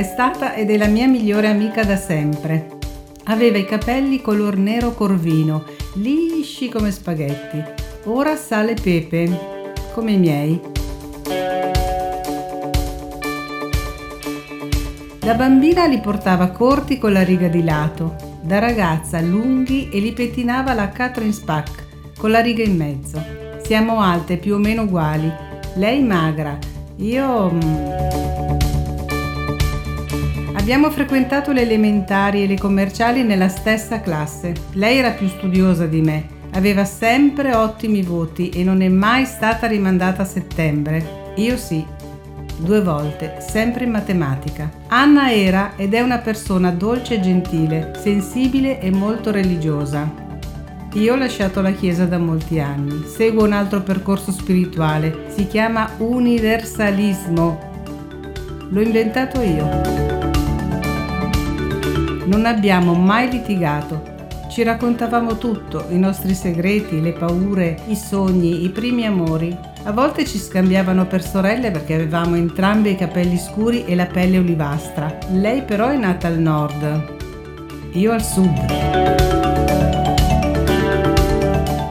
è stata ed è la mia migliore amica da sempre. Aveva i capelli color nero corvino, lisci come spaghetti. Ora sale pepe, come i miei. Da bambina li portava corti con la riga di lato, da ragazza lunghi e li pettinava la Catherine Spack con la riga in mezzo. Siamo alte più o meno uguali, lei magra, io... Abbiamo frequentato le elementari e le commerciali nella stessa classe. Lei era più studiosa di me, aveva sempre ottimi voti e non è mai stata rimandata a settembre. Io sì, due volte, sempre in matematica. Anna era ed è una persona dolce e gentile, sensibile e molto religiosa. Io ho lasciato la Chiesa da molti anni, seguo un altro percorso spirituale, si chiama universalismo. L'ho inventato io. Non abbiamo mai litigato, ci raccontavamo tutto, i nostri segreti, le paure, i sogni, i primi amori. A volte ci scambiavano per sorelle perché avevamo entrambe i capelli scuri e la pelle olivastra. Lei però è nata al nord, io al sud.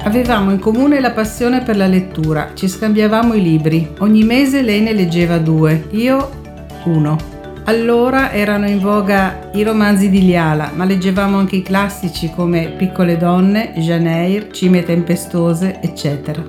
Avevamo in comune la passione per la lettura, ci scambiavamo i libri. Ogni mese lei ne leggeva due, io uno. Allora erano in voga i romanzi di Liala, ma leggevamo anche i classici come Piccole donne, Jane Eyre, Cime tempestose, eccetera.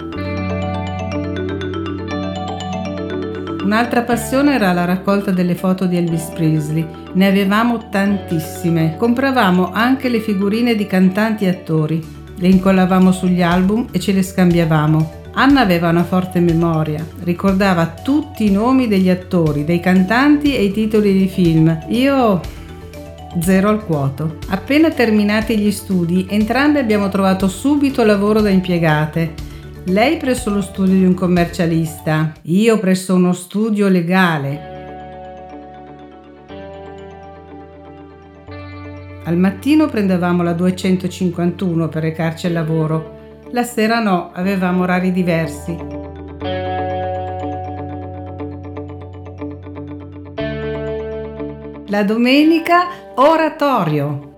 Un'altra passione era la raccolta delle foto di Elvis Presley. Ne avevamo tantissime. Compravamo anche le figurine di cantanti e attori. Le incollavamo sugli album e ce le scambiavamo. Anna aveva una forte memoria, ricordava tutti i nomi degli attori, dei cantanti e i titoli dei film. Io zero al quoto. Appena terminati gli studi, entrambe abbiamo trovato subito lavoro da impiegate. Lei presso lo studio di un commercialista, io presso uno studio legale. Al mattino prendevamo la 251 per recarci al lavoro la sera no, avevamo orari diversi. La domenica oratorio.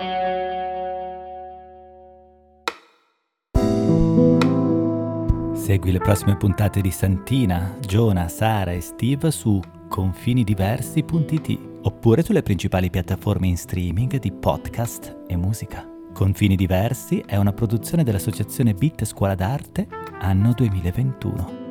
Segui le prossime puntate di Santina, Giona, Sara e Steve su confinidiversi.it oppure sulle principali piattaforme in streaming di podcast e musica. Confini diversi è una produzione dell'associazione Bit Scuola d'Arte anno 2021.